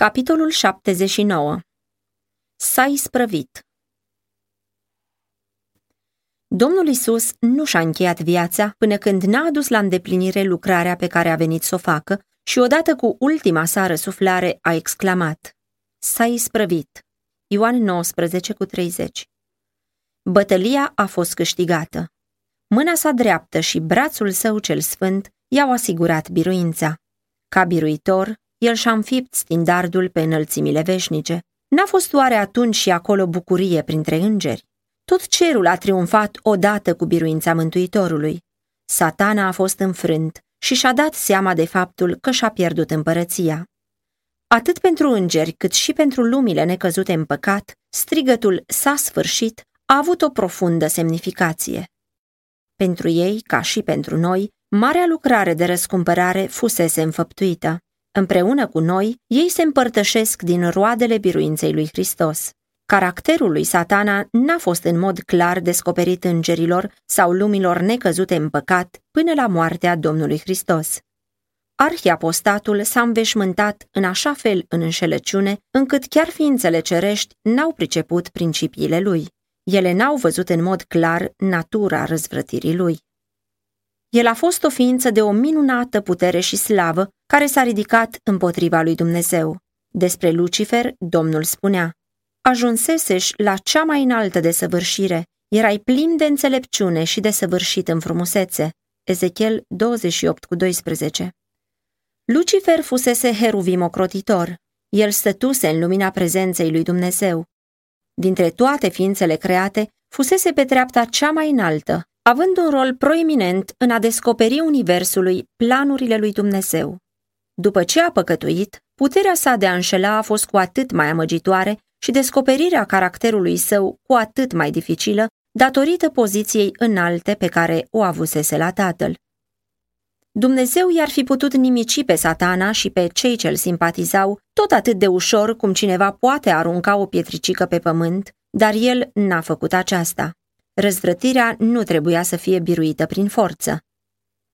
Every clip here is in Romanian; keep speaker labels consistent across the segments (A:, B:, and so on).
A: Capitolul 79 S-a isprăvit Domnul Isus nu și-a încheiat viața până când n-a adus la îndeplinire lucrarea pe care a venit să o facă și odată cu ultima sa răsuflare a exclamat S-a isprăvit. Ioan 19 cu 30 Bătălia a fost câștigată. Mâna sa dreaptă și brațul său cel sfânt i-au asigurat biruința. Ca biruitor, el și-a înfipt stindardul pe înălțimile veșnice. N-a fost oare atunci și acolo bucurie printre îngeri? Tot cerul a triumfat odată cu biruința Mântuitorului. Satana a fost înfrânt și și-a dat seama de faptul că și-a pierdut împărăția. Atât pentru îngeri cât și pentru lumile necăzute în păcat, strigătul s-a sfârșit a avut o profundă semnificație. Pentru ei, ca și pentru noi, marea lucrare de răscumpărare fusese înfăptuită. Împreună cu noi, ei se împărtășesc din roadele biruinței lui Hristos. Caracterul lui satana n-a fost în mod clar descoperit îngerilor sau lumilor necăzute în păcat până la moartea Domnului Hristos. Arhiapostatul s-a înveșmântat în așa fel în înșelăciune, încât chiar ființele cerești n-au priceput principiile lui. Ele n-au văzut în mod clar natura răzvrătirii lui. El a fost o ființă de o minunată putere și slavă care s-a ridicat împotriva lui Dumnezeu. Despre Lucifer, Domnul spunea, Ajunseseși la cea mai înaltă desăvârșire, erai plin de înțelepciune și de săvârșit în frumusețe. Ezechiel 28 cu 12 Lucifer fusese heruvim ocrotitor. El stătuse în lumina prezenței lui Dumnezeu. Dintre toate ființele create, fusese pe treapta cea mai înaltă, având un rol proeminent în a descoperi universului planurile lui Dumnezeu. După ce a păcătuit, puterea sa de a înșela a fost cu atât mai amăgitoare și descoperirea caracterului său cu atât mai dificilă datorită poziției înalte pe care o avusese la tatăl. Dumnezeu i-ar fi putut nimici pe satana și pe cei ce-l simpatizau tot atât de ușor cum cineva poate arunca o pietricică pe pământ, dar el n-a făcut aceasta. Răzvrătirea nu trebuia să fie biruită prin forță.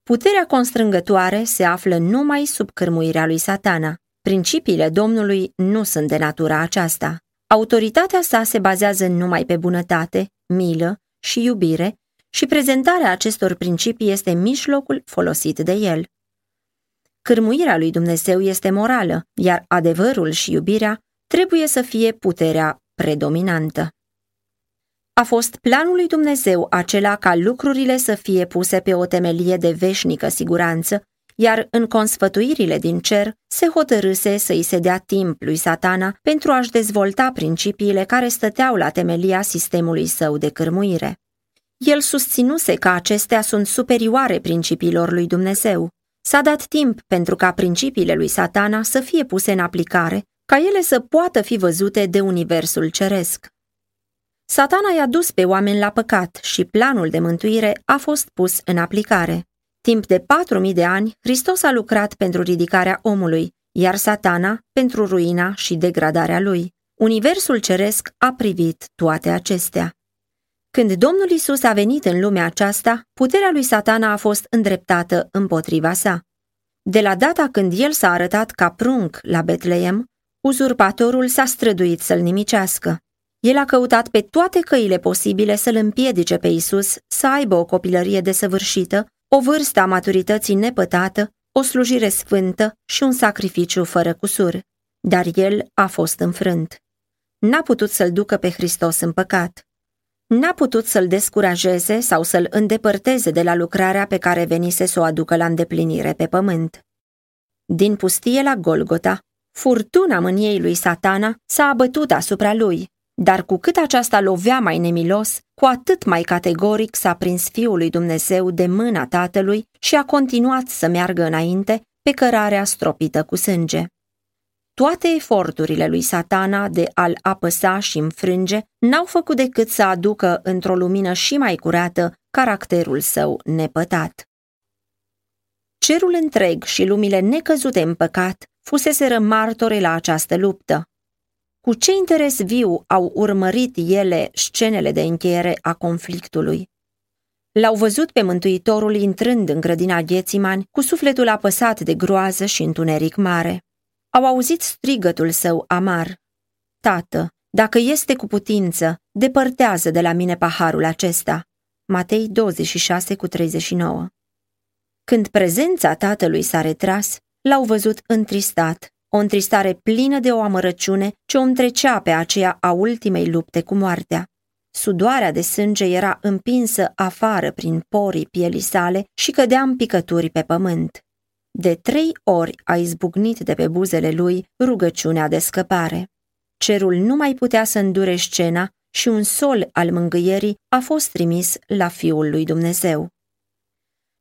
A: Puterea constrângătoare se află numai sub cârmuirea lui satana. Principiile Domnului nu sunt de natura aceasta. Autoritatea sa se bazează numai pe bunătate, milă și iubire și prezentarea acestor principii este mijlocul folosit de el. Cârmuirea lui Dumnezeu este morală, iar adevărul și iubirea trebuie să fie puterea predominantă. A fost planul lui Dumnezeu acela ca lucrurile să fie puse pe o temelie de veșnică siguranță, iar în consfătuirile din cer se hotărâse să-i se dea timp lui satana pentru a-și dezvolta principiile care stăteau la temelia sistemului său de cârmuire. El susținuse că acestea sunt superioare principiilor lui Dumnezeu. S-a dat timp pentru ca principiile lui satana să fie puse în aplicare, ca ele să poată fi văzute de universul ceresc. Satana i-a dus pe oameni la păcat și planul de mântuire a fost pus în aplicare. Timp de patru mii de ani, Hristos a lucrat pentru ridicarea omului, iar satana pentru ruina și degradarea lui. Universul ceresc a privit toate acestea. Când Domnul Isus a venit în lumea aceasta, puterea lui satana a fost îndreptată împotriva sa. De la data când el s-a arătat ca prunc la Betleem, uzurpatorul s-a străduit să-l nimicească. El a căutat pe toate căile posibile să-l împiedice pe Isus să aibă o copilărie desăvârșită, o vârstă a maturității nepătată, o slujire sfântă și un sacrificiu fără cusur. Dar el a fost înfrânt. N-a putut să-l ducă pe Hristos în păcat. N-a putut să-l descurajeze sau să-l îndepărteze de la lucrarea pe care venise să o aducă la îndeplinire pe pământ. Din pustie la Golgota, furtuna mâniei lui satana s-a abătut asupra lui, dar cu cât aceasta lovea mai nemilos, cu atât mai categoric s-a prins Fiul lui Dumnezeu de mâna Tatălui și a continuat să meargă înainte pe cărarea stropită cu sânge. Toate eforturile lui satana de a-l apăsa și înfrânge n-au făcut decât să aducă într-o lumină și mai curată caracterul său nepătat. Cerul întreg și lumile necăzute în păcat fuseseră martore la această luptă. Cu ce interes viu au urmărit ele scenele de încheiere a conflictului? L-au văzut pe Mântuitorul intrând în grădina Ghețiman cu sufletul apăsat de groază și întuneric mare au auzit strigătul său amar. Tată, dacă este cu putință, depărtează de la mine paharul acesta. Matei 26 cu 39 Când prezența tatălui s-a retras, l-au văzut întristat, o întristare plină de o amărăciune ce o întrecea pe aceea a ultimei lupte cu moartea. Sudoarea de sânge era împinsă afară prin porii pielii sale și cădea în picături pe pământ. De trei ori a izbucnit de pe buzele lui rugăciunea de scăpare. Cerul nu mai putea să îndure scena și un sol al mângâierii a fost trimis la Fiul lui Dumnezeu.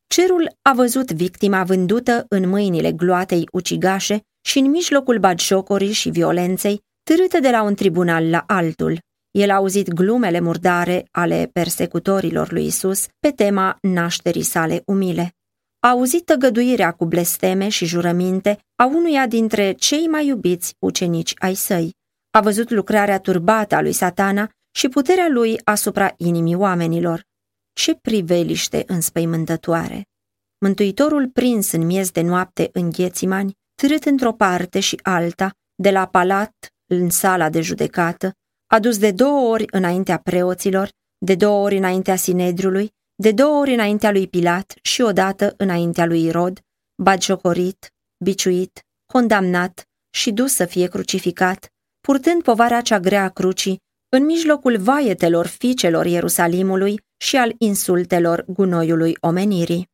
A: Cerul a văzut victima vândută în mâinile gloatei ucigașe și în mijlocul bagiocorii și violenței, târâtă de la un tribunal la altul. El a auzit glumele murdare ale persecutorilor lui Isus pe tema nașterii sale umile. A auzit tăgăduirea cu blesteme și jurăminte a unuia dintre cei mai iubiți ucenici ai săi. A văzut lucrarea turbată a lui satana și puterea lui asupra inimii oamenilor. Ce priveliște înspăimântătoare! Mântuitorul prins în miez de noapte în ghețimani, târât într-o parte și alta, de la palat în sala de judecată, adus de două ori înaintea preoților, de două ori înaintea Sinedriului, de două ori înaintea lui Pilat și odată înaintea lui Irod, bagiocorit, biciuit, condamnat și dus să fie crucificat, purtând povara cea grea a crucii, în mijlocul vaietelor fiicelor Ierusalimului și al insultelor gunoiului omenirii.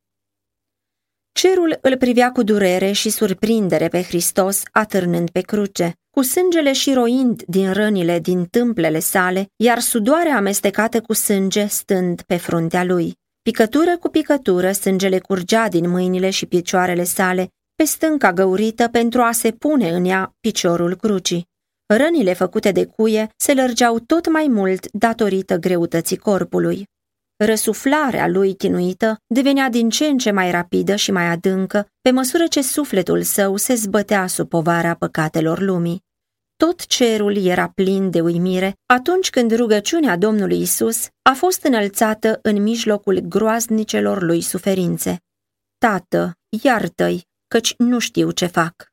A: Cerul îl privea cu durere și surprindere pe Hristos atârnând pe cruce, cu sângele și roind din rănile din tâmplele sale, iar sudoarea amestecată cu sânge stând pe fruntea lui. Picătură cu picătură, sângele curgea din mâinile și picioarele sale, pe stânca găurită pentru a se pune în ea piciorul crucii. Rănile făcute de cuie se lărgeau tot mai mult datorită greutății corpului. Răsuflarea lui chinuită devenea din ce în ce mai rapidă și mai adâncă, pe măsură ce sufletul său se zbătea sub povara păcatelor lumii. Tot cerul era plin de uimire atunci când rugăciunea Domnului Isus a fost înălțată în mijlocul groaznicelor lui suferințe. Tată, iartă-i, căci nu știu ce fac.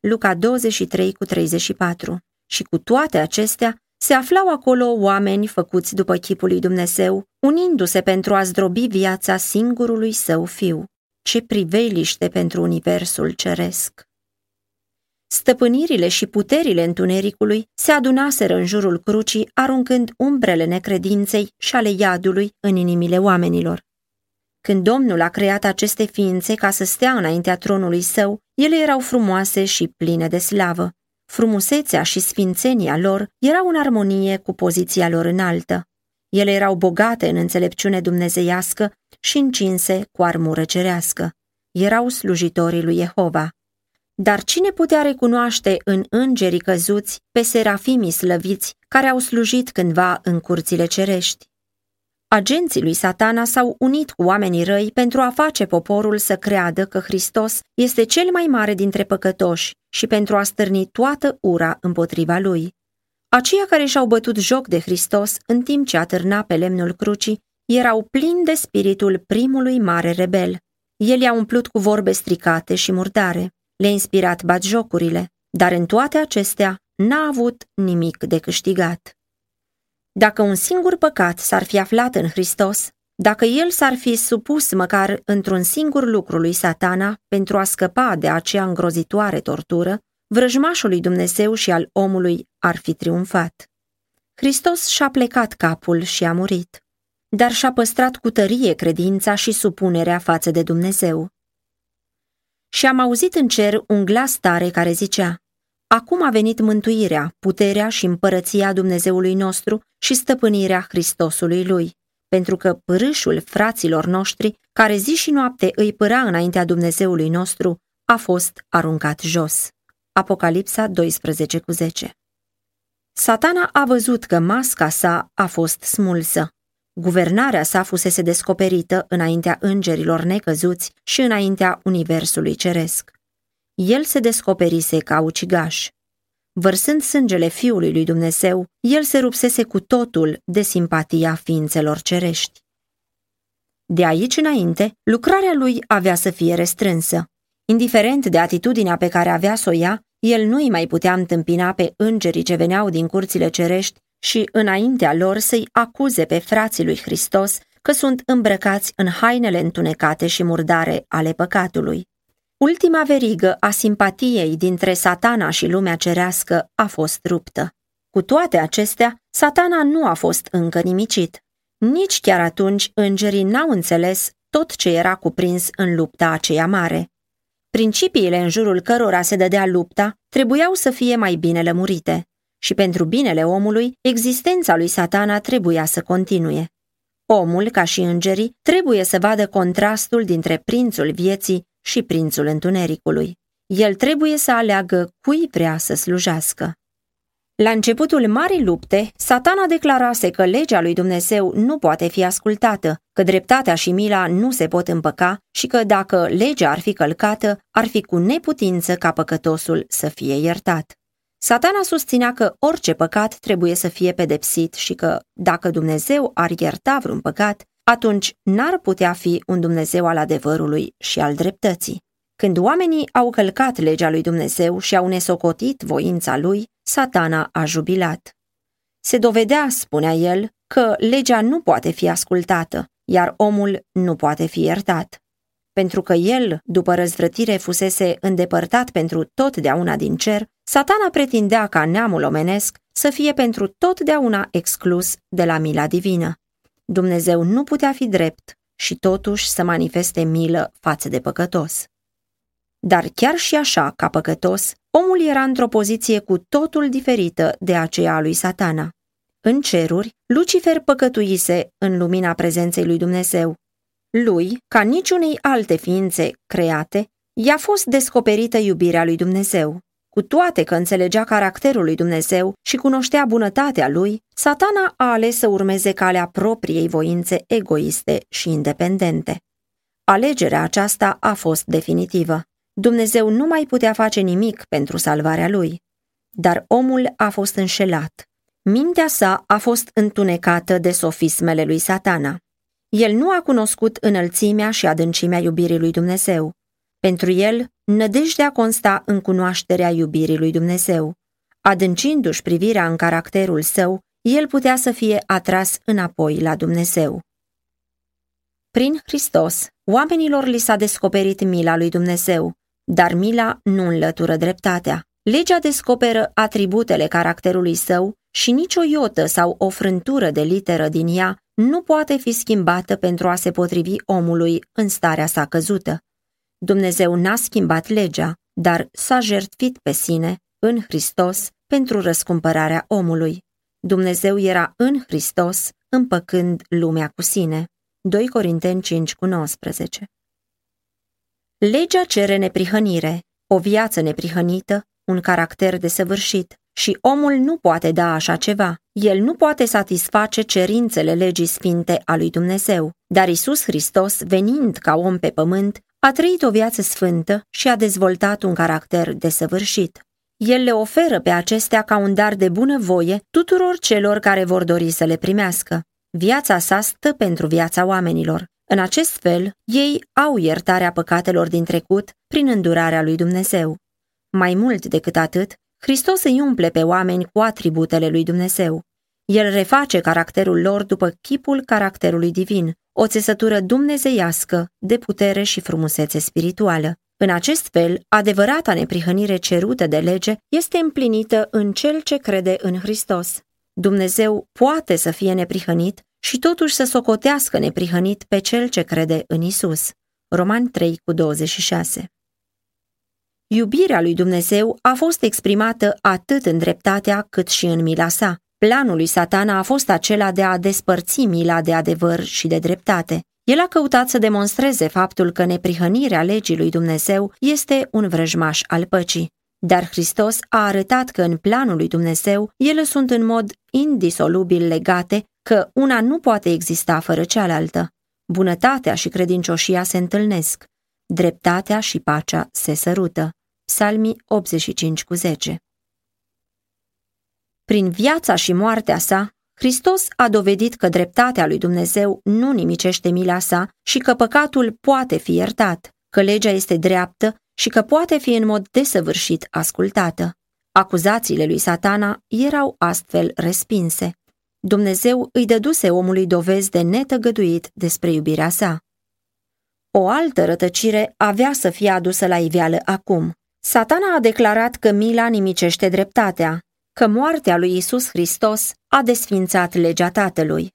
A: Luca 23 cu 34 Și cu toate acestea, se aflau acolo oameni făcuți după chipul lui Dumnezeu, unindu-se pentru a zdrobi viața singurului său fiu. Ce priveliște pentru universul ceresc! Stăpânirile și puterile întunericului se adunaseră în jurul crucii, aruncând umbrele necredinței și ale iadului în inimile oamenilor. Când Domnul a creat aceste ființe ca să stea înaintea tronului său, ele erau frumoase și pline de slavă. Frumusețea și sfințenia lor erau în armonie cu poziția lor înaltă. Ele erau bogate în înțelepciune dumnezeiască și încinse cu armură cerească. Erau slujitorii lui Jehova. Dar cine putea recunoaște în îngerii căzuți pe serafimii slăviți care au slujit cândva în curțile cerești? Agenții lui satana s-au unit cu oamenii răi pentru a face poporul să creadă că Hristos este cel mai mare dintre păcătoși și pentru a stârni toată ura împotriva lui. Aceia care și-au bătut joc de Hristos în timp ce atârna pe lemnul crucii erau plini de spiritul primului mare rebel. El i-a umplut cu vorbe stricate și murdare, le-a inspirat batjocurile, dar în toate acestea n-a avut nimic de câștigat. Dacă un singur păcat s-ar fi aflat în Hristos, dacă el s-ar fi supus măcar într-un singur lucru lui satana pentru a scăpa de acea îngrozitoare tortură, vrăjmașul lui Dumnezeu și al omului ar fi triumfat. Hristos și-a plecat capul și a murit, dar și-a păstrat cu tărie credința și supunerea față de Dumnezeu. Și am auzit în cer un glas tare care zicea, Acum a venit mântuirea, puterea și împărăția Dumnezeului nostru și stăpânirea Hristosului lui, pentru că pârâșul fraților noștri, care zi și noapte îi părea înaintea Dumnezeului nostru, a fost aruncat jos. Apocalipsa 12 cu 10 Satana a văzut că masca sa a fost smulsă. Guvernarea sa fusese descoperită înaintea îngerilor necăzuți și înaintea universului ceresc el se descoperise ca ucigaș. Vărsând sângele Fiului lui Dumnezeu, el se rupsese cu totul de simpatia ființelor cerești. De aici înainte, lucrarea lui avea să fie restrânsă. Indiferent de atitudinea pe care avea să o ia, El nu-i mai putea întâmpina pe îngerii ce veneau din curțile cerești și înaintea lor să-i acuze pe frații lui Hristos că sunt îmbrăcați în hainele întunecate și murdare ale păcatului. Ultima verigă a simpatiei dintre satana și lumea cerească a fost ruptă. Cu toate acestea, satana nu a fost încă nimicit. Nici chiar atunci îngerii n-au înțeles tot ce era cuprins în lupta aceea mare. Principiile în jurul cărora se dădea lupta trebuiau să fie mai bine lămurite și pentru binele omului, existența lui satana trebuia să continue. Omul, ca și îngerii, trebuie să vadă contrastul dintre prințul vieții și prințul întunericului. El trebuie să aleagă cui vrea să slujească. La începutul marii lupte, satana declarase că legea lui Dumnezeu nu poate fi ascultată, că dreptatea și mila nu se pot împăca și că dacă legea ar fi călcată, ar fi cu neputință ca păcătosul să fie iertat. Satana susținea că orice păcat trebuie să fie pedepsit și că, dacă Dumnezeu ar ierta vreun păcat, atunci n-ar putea fi un Dumnezeu al adevărului și al dreptății. Când oamenii au călcat legea lui Dumnezeu și au nesocotit voința lui, satana a jubilat. Se dovedea, spunea el, că legea nu poate fi ascultată, iar omul nu poate fi iertat. Pentru că el, după răzvrătire, fusese îndepărtat pentru totdeauna din cer, satana pretindea ca neamul omenesc să fie pentru totdeauna exclus de la mila divină. Dumnezeu nu putea fi drept și totuși să manifeste milă față de păcătos. Dar chiar și așa, ca păcătos, omul era într-o poziție cu totul diferită de aceea a lui satana. În ceruri, Lucifer păcătuise în lumina prezenței lui Dumnezeu. Lui, ca niciunei alte ființe create, i-a fost descoperită iubirea lui Dumnezeu. Cu toate că înțelegea caracterul lui Dumnezeu și cunoștea bunătatea lui, satana a ales să urmeze calea propriei voințe egoiste și independente. Alegerea aceasta a fost definitivă. Dumnezeu nu mai putea face nimic pentru salvarea lui. Dar omul a fost înșelat. Mintea sa a fost întunecată de sofismele lui satana. El nu a cunoscut înălțimea și adâncimea iubirii lui Dumnezeu. Pentru el, nădejdea consta în cunoașterea iubirii lui Dumnezeu. Adâncindu-și privirea în caracterul său, el putea să fie atras înapoi la Dumnezeu. Prin Hristos, oamenilor li s-a descoperit mila lui Dumnezeu, dar mila nu înlătură dreptatea. Legea descoperă atributele caracterului său și nicio iotă sau o frântură de literă din ea nu poate fi schimbată pentru a se potrivi omului în starea sa căzută. Dumnezeu n-a schimbat legea, dar s-a jertfit pe sine, în Hristos, pentru răscumpărarea omului. Dumnezeu era în Hristos, împăcând lumea cu sine. 2 Corinteni 5 cu 19 Legea cere neprihănire, o viață neprihănită, un caracter desăvârșit și omul nu poate da așa ceva. El nu poate satisface cerințele legii sfinte a lui Dumnezeu, dar Isus Hristos, venind ca om pe pământ, a trăit o viață sfântă și a dezvoltat un caracter desăvârșit. El le oferă pe acestea ca un dar de bună voie tuturor celor care vor dori să le primească. Viața sa stă pentru viața oamenilor. În acest fel, ei au iertarea păcatelor din trecut prin îndurarea lui Dumnezeu. Mai mult decât atât, Hristos îi umple pe oameni cu atributele lui Dumnezeu. El reface caracterul lor după chipul caracterului divin, o țesătură dumnezeiască de putere și frumusețe spirituală. În acest fel, adevărata neprihănire cerută de lege este împlinită în cel ce crede în Hristos. Dumnezeu poate să fie neprihănit și totuși să socotească neprihănit pe cel ce crede în Isus. Roman 3 cu 26 Iubirea lui Dumnezeu a fost exprimată atât în dreptatea cât și în mila sa. Planul lui satana a fost acela de a despărți mila de adevăr și de dreptate. El a căutat să demonstreze faptul că neprihănirea legii lui Dumnezeu este un vrăjmaș al păcii. Dar Hristos a arătat că în planul lui Dumnezeu ele sunt în mod indisolubil legate, că una nu poate exista fără cealaltă. Bunătatea și credincioșia se întâlnesc. Dreptatea și pacea se sărută. Psalmii 85 cu 10 Prin viața și moartea sa, Hristos a dovedit că dreptatea lui Dumnezeu nu nimicește mila sa și că păcatul poate fi iertat, că legea este dreaptă și că poate fi în mod desăvârșit ascultată. Acuzațiile lui satana erau astfel respinse. Dumnezeu îi dăduse omului dovezi de netăgăduit despre iubirea sa. O altă rătăcire avea să fie adusă la iveală acum. Satana a declarat că mila nimicește dreptatea, că moartea lui Isus Hristos a desfințat legea Tatălui.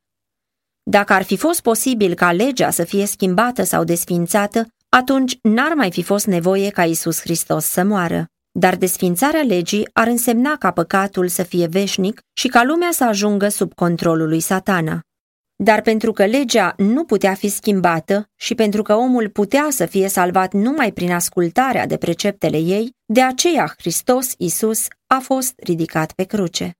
A: Dacă ar fi fost posibil ca legea să fie schimbată sau desfințată, atunci n-ar mai fi fost nevoie ca Isus Hristos să moară. Dar desfințarea legii ar însemna ca păcatul să fie veșnic și ca lumea să ajungă sub controlul lui satana. Dar pentru că legea nu putea fi schimbată și pentru că omul putea să fie salvat numai prin ascultarea de preceptele ei, de aceea Hristos Isus a fost ridicat pe cruce.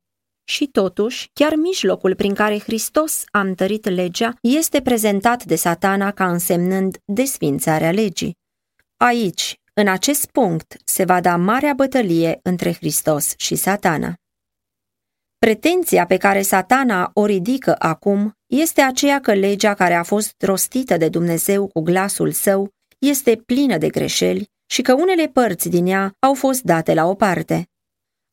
A: Și totuși, chiar mijlocul prin care Hristos a întărit legea este prezentat de satana ca însemnând desfințarea legii. Aici, în acest punct, se va da marea bătălie între Hristos și satana. Pretenția pe care satana o ridică acum este aceea că legea care a fost rostită de Dumnezeu cu glasul său este plină de greșeli și că unele părți din ea au fost date la o parte.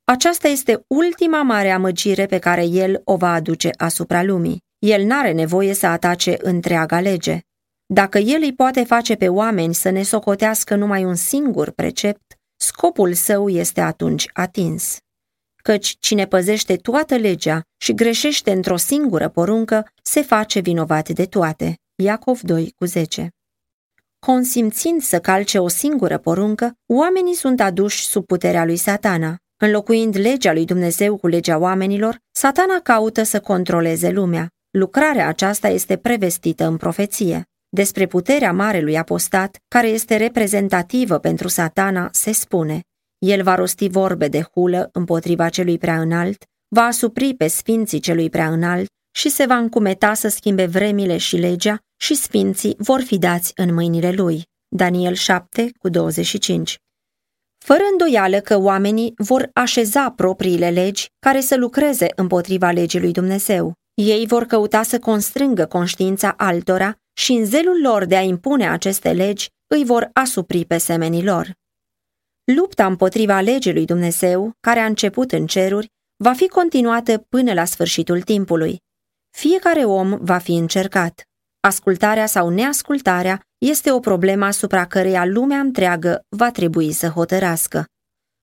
A: Aceasta este ultima mare amăgire pe care el o va aduce asupra lumii. El n-are nevoie să atace întreaga lege. Dacă el îi poate face pe oameni să ne socotească numai un singur precept, scopul său este atunci atins. Căci cine păzește toată legea și greșește într-o singură poruncă, se face vinovat de toate. Iacov 2 cu 10 Consimțind să calce o singură poruncă, oamenii sunt aduși sub puterea lui satana. Înlocuind legea lui Dumnezeu cu legea oamenilor, satana caută să controleze lumea. Lucrarea aceasta este prevestită în profeție. Despre puterea marelui apostat, care este reprezentativă pentru satana, se spune El va rosti vorbe de hulă împotriva celui prea înalt, va asupri pe sfinții celui prea înalt și se va încumeta să schimbe vremile și legea și sfinții vor fi dați în mâinile lui. Daniel 7 cu 25 fără îndoială că oamenii vor așeza propriile legi care să lucreze împotriva legii lui Dumnezeu. Ei vor căuta să constrângă conștiința altora și în zelul lor de a impune aceste legi îi vor asupri pe semenii lor. Lupta împotriva legii lui Dumnezeu, care a început în ceruri, va fi continuată până la sfârșitul timpului. Fiecare om va fi încercat. Ascultarea sau neascultarea este o problemă asupra căreia lumea întreagă va trebui să hotărască.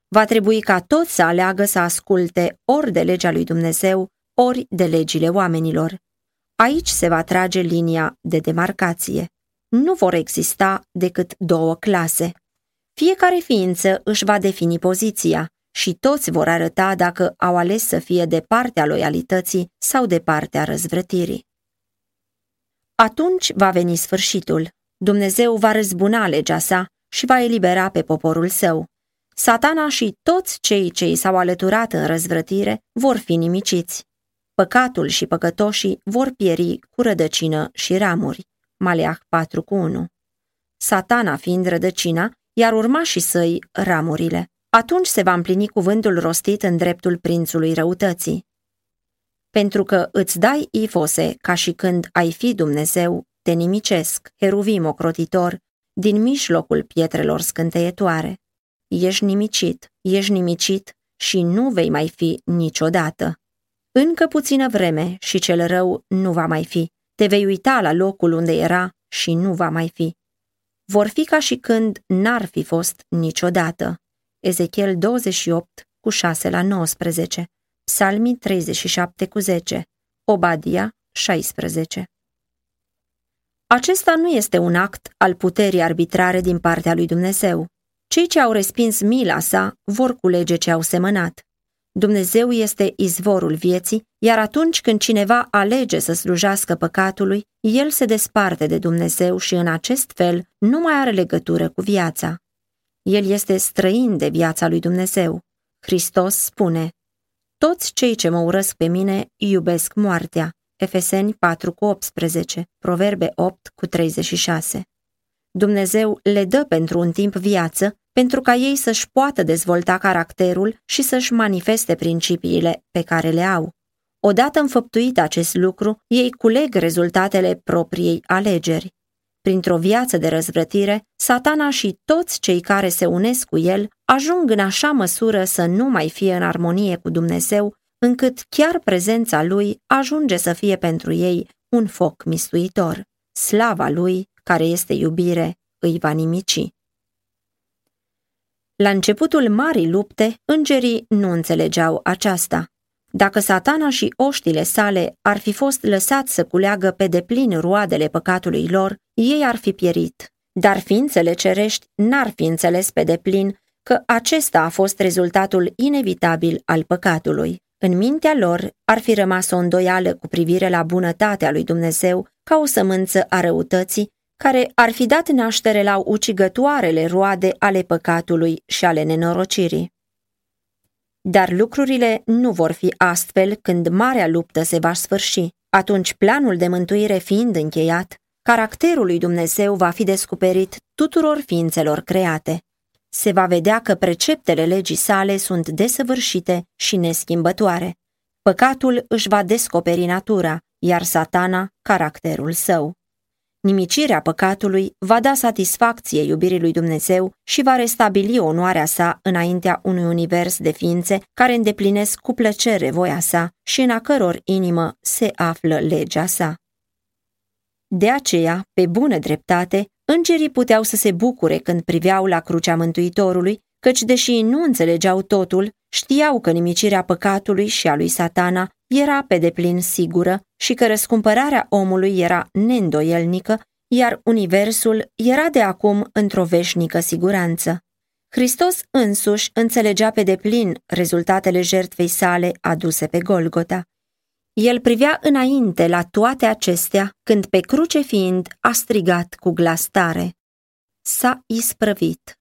A: Va trebui ca toți să aleagă să asculte ori de legea lui Dumnezeu, ori de legile oamenilor. Aici se va trage linia de demarcație. Nu vor exista decât două clase. Fiecare ființă își va defini poziția și toți vor arăta dacă au ales să fie de partea loialității sau de partea răzvrătirii. Atunci va veni sfârșitul. Dumnezeu va răzbuna legea sa și va elibera pe poporul său. Satana și toți cei ce i s-au alăturat în răzvrătire vor fi nimiciți. Păcatul și păcătoșii vor pieri cu rădăcină și ramuri. Maleah 4 cu 1 Satana fiind rădăcina, iar urmașii săi ramurile. Atunci se va împlini cuvântul rostit în dreptul prințului răutății. Pentru că îți dai ifose ca și când ai fi Dumnezeu, te nimicesc, heruvim ocrotitor, din mijlocul pietrelor scânteietoare. Ești nimicit, ești nimicit și nu vei mai fi niciodată. Încă puțină vreme și cel rău nu va mai fi. Te vei uita la locul unde era și nu va mai fi. Vor fi ca și când n-ar fi fost niciodată. Ezechiel 28 cu 6 la 19, Psalmii 37 cu 10, Obadia 16. Acesta nu este un act al puterii arbitrare din partea lui Dumnezeu. Cei ce au respins mila sa vor culege ce au semănat. Dumnezeu este izvorul vieții, iar atunci când cineva alege să slujească păcatului, el se desparte de Dumnezeu și în acest fel nu mai are legătură cu viața. El este străin de viața lui Dumnezeu. Hristos spune, Toți cei ce mă urăsc pe mine iubesc moartea. Efeseni 4 cu 18, Proverbe 8 cu 36. Dumnezeu le dă pentru un timp viață, pentru ca ei să-și poată dezvolta caracterul și să-și manifeste principiile pe care le au. Odată înfăptuit acest lucru, ei culeg rezultatele propriei alegeri. Printr-o viață de răzvrătire, satana și toți cei care se unesc cu el ajung în așa măsură să nu mai fie în armonie cu Dumnezeu, încât chiar prezența lui ajunge să fie pentru ei un foc mistuitor. Slava lui, care este iubire, îi va nimici. La începutul marii lupte, îngerii nu înțelegeau aceasta. Dacă satana și oștile sale ar fi fost lăsați să culeagă pe deplin roadele păcatului lor, ei ar fi pierit. Dar ființele cerești n-ar fi înțeles pe deplin că acesta a fost rezultatul inevitabil al păcatului. În mintea lor ar fi rămas o îndoială cu privire la bunătatea lui Dumnezeu ca o sămânță a răutății care ar fi dat naștere la ucigătoarele roade ale păcatului și ale nenorocirii. Dar lucrurile nu vor fi astfel când marea luptă se va sfârși. Atunci planul de mântuire fiind încheiat, caracterul lui Dumnezeu va fi descoperit tuturor ființelor create. Se va vedea că preceptele legii sale sunt desăvârșite și neschimbătoare. Păcatul își va descoperi natura, iar satana caracterul său. Nimicirea păcatului va da satisfacție iubirii lui Dumnezeu și va restabili onoarea sa înaintea unui univers de ființe care îndeplinesc cu plăcere voia sa și în a căror inimă se află legea sa. De aceea, pe bună dreptate, îngerii puteau să se bucure când priveau la crucea Mântuitorului, căci deși nu înțelegeau totul, știau că nimicirea păcatului și a lui satana era pe deplin sigură și că răscumpărarea omului era neîndoielnică, iar universul era de acum într-o veșnică siguranță. Hristos însuși înțelegea pe deplin rezultatele jertfei sale aduse pe Golgota. El privea înainte la toate acestea, când pe cruce fiind a strigat cu glas tare. S-a isprăvit.